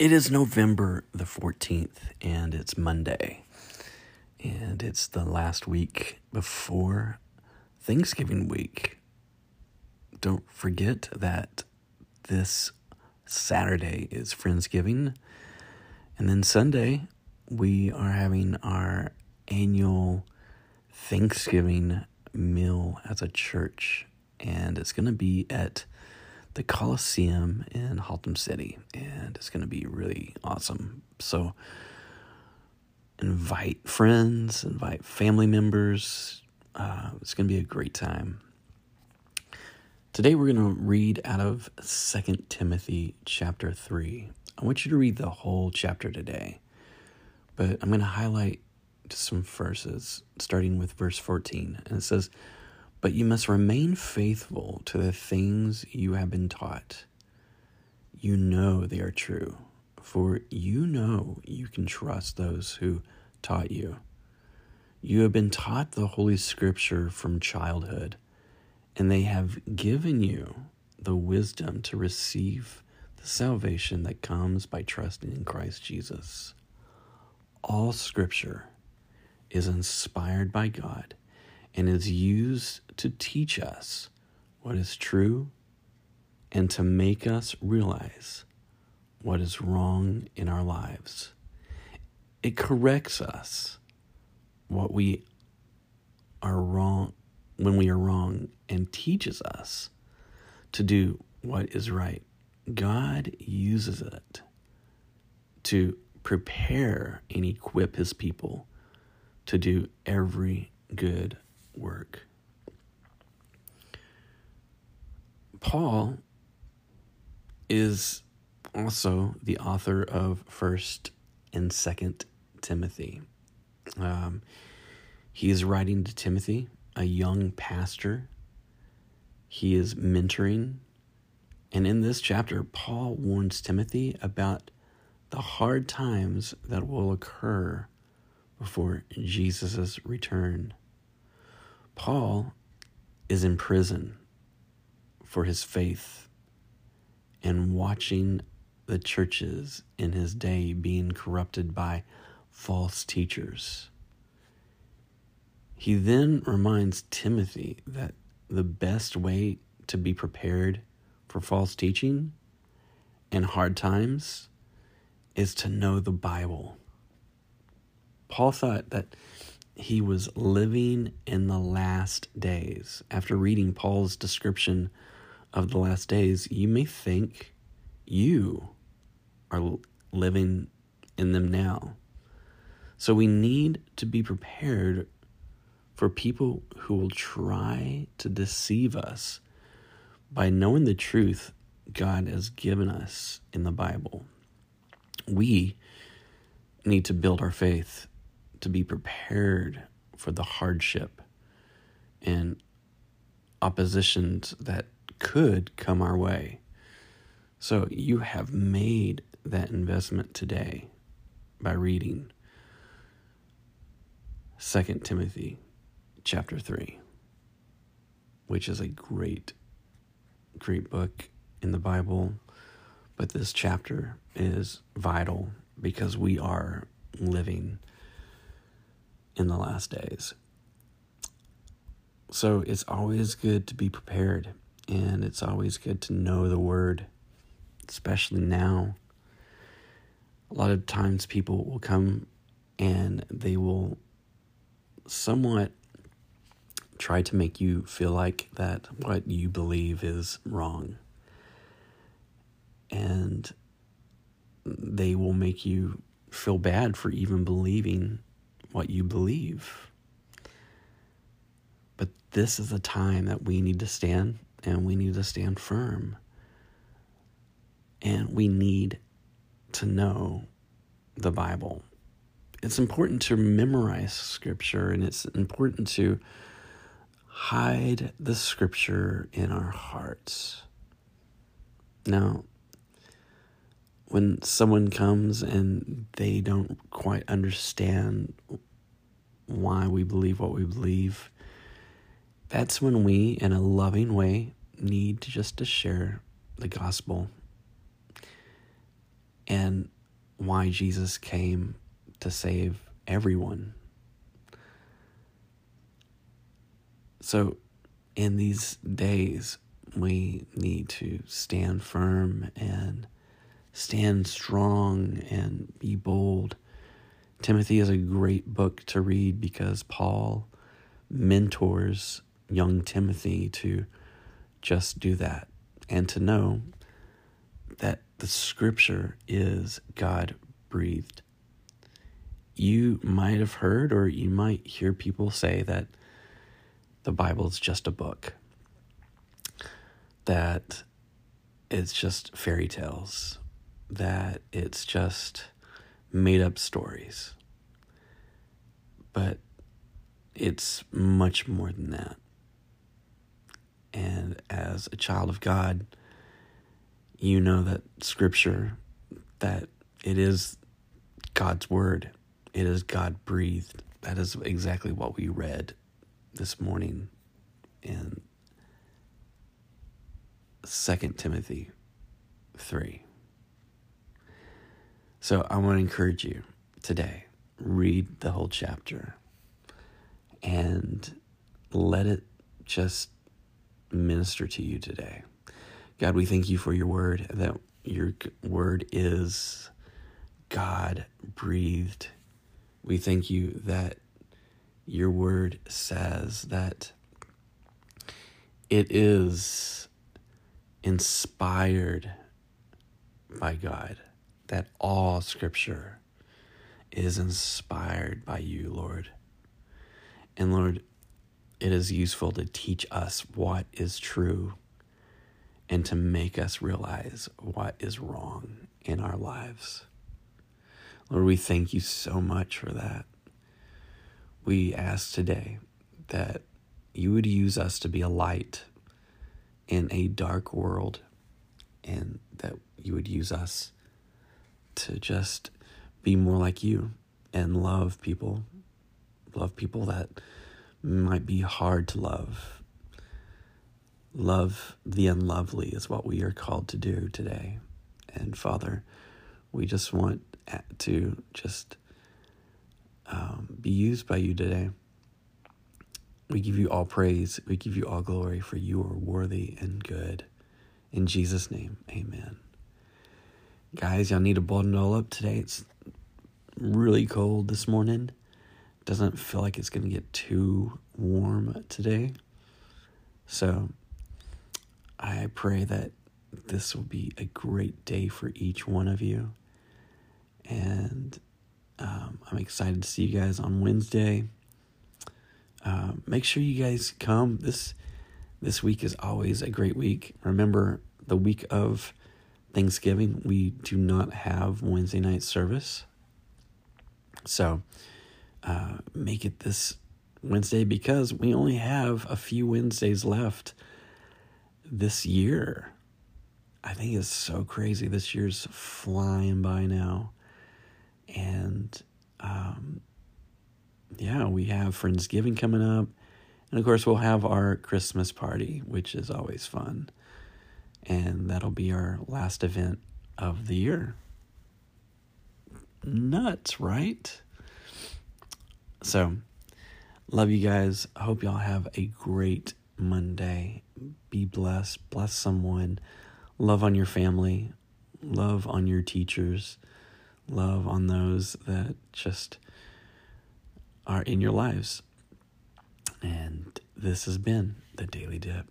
It is November the 14th, and it's Monday. And it's the last week before Thanksgiving week. Don't forget that this Saturday is Friendsgiving. And then Sunday, we are having our annual Thanksgiving meal as a church. And it's going to be at the Coliseum in Haltom City, and it's going to be really awesome. So, invite friends, invite family members. Uh, it's going to be a great time. Today, we're going to read out of Second Timothy chapter 3. I want you to read the whole chapter today, but I'm going to highlight some verses, starting with verse 14. And it says, but you must remain faithful to the things you have been taught. You know they are true, for you know you can trust those who taught you. You have been taught the Holy Scripture from childhood, and they have given you the wisdom to receive the salvation that comes by trusting in Christ Jesus. All Scripture is inspired by God and is used to teach us what is true and to make us realize what is wrong in our lives. It corrects us what we are wrong when we are wrong and teaches us to do what is right. God uses it to prepare and equip his people to do every good work. Paul is also the author of First and Second Timothy. Um, he is writing to Timothy, a young pastor. He is mentoring, and in this chapter, Paul warns Timothy about the hard times that will occur before Jesus' return. Paul is in prison for his faith and watching the churches in his day being corrupted by false teachers. He then reminds Timothy that the best way to be prepared for false teaching and hard times is to know the Bible. Paul thought that he was living in the last days. After reading Paul's description of the last days, you may think you are living in them now. So we need to be prepared for people who will try to deceive us by knowing the truth God has given us in the Bible. We need to build our faith to be prepared for the hardship and oppositions that could come our way. So you have made that investment today by reading 2 Timothy chapter 3, which is a great, great book in the Bible. But this chapter is vital because we are living in the last days. So it's always good to be prepared, and it's always good to know the word, especially now. A lot of times people will come and they will somewhat try to make you feel like that what you believe is wrong. And they will make you feel bad for even believing what you believe. But this is a time that we need to stand and we need to stand firm. And we need to know the Bible. It's important to memorize scripture and it's important to hide the scripture in our hearts. Now, when someone comes and they don't quite understand why we believe what we believe, that's when we, in a loving way, need to just to share the gospel. And and why Jesus came to save everyone. So, in these days, we need to stand firm and stand strong and be bold. Timothy is a great book to read because Paul mentors young Timothy to just do that and to know that the scripture is God breathed. You might have heard or you might hear people say that the Bible is just a book, that it's just fairy tales, that it's just made up stories. But it's much more than that. And as a child of God, you know that scripture, that it is God's word, it is God breathed. That is exactly what we read this morning in Second Timothy 3. So I want to encourage you today read the whole chapter and let it just minister to you today. God, we thank you for your word, that your word is God breathed. We thank you that your word says that it is inspired by God, that all scripture is inspired by you, Lord. And Lord, it is useful to teach us what is true and to make us realize what is wrong in our lives. Lord, we thank you so much for that. We ask today that you would use us to be a light in a dark world and that you would use us to just be more like you and love people, love people that might be hard to love. Love the unlovely is what we are called to do today. And Father, we just want to just um, be used by you today. We give you all praise. We give you all glory, for you are worthy and good. In Jesus' name, amen. Guys, y'all need to bundle up today. It's really cold this morning. Doesn't feel like it's going to get too warm today. So I pray that this will be a great day for each one of you. And um, I'm excited to see you guys on Wednesday. Uh, make sure you guys come. This this week is always a great week. Remember, the week of Thanksgiving, we do not have Wednesday night service. So uh, make it this Wednesday because we only have a few Wednesdays left this year. I think it's so crazy. This year's flying by now. And um, yeah, we have Friendsgiving coming up. And of course, we'll have our Christmas party, which is always fun. And that'll be our last event of the year. Nuts, right? So, love you guys. I hope y'all have a great Monday. Be blessed. Bless someone. Love on your family. Love on your teachers. Love on those that just are in your lives. And this has been the Daily Dip.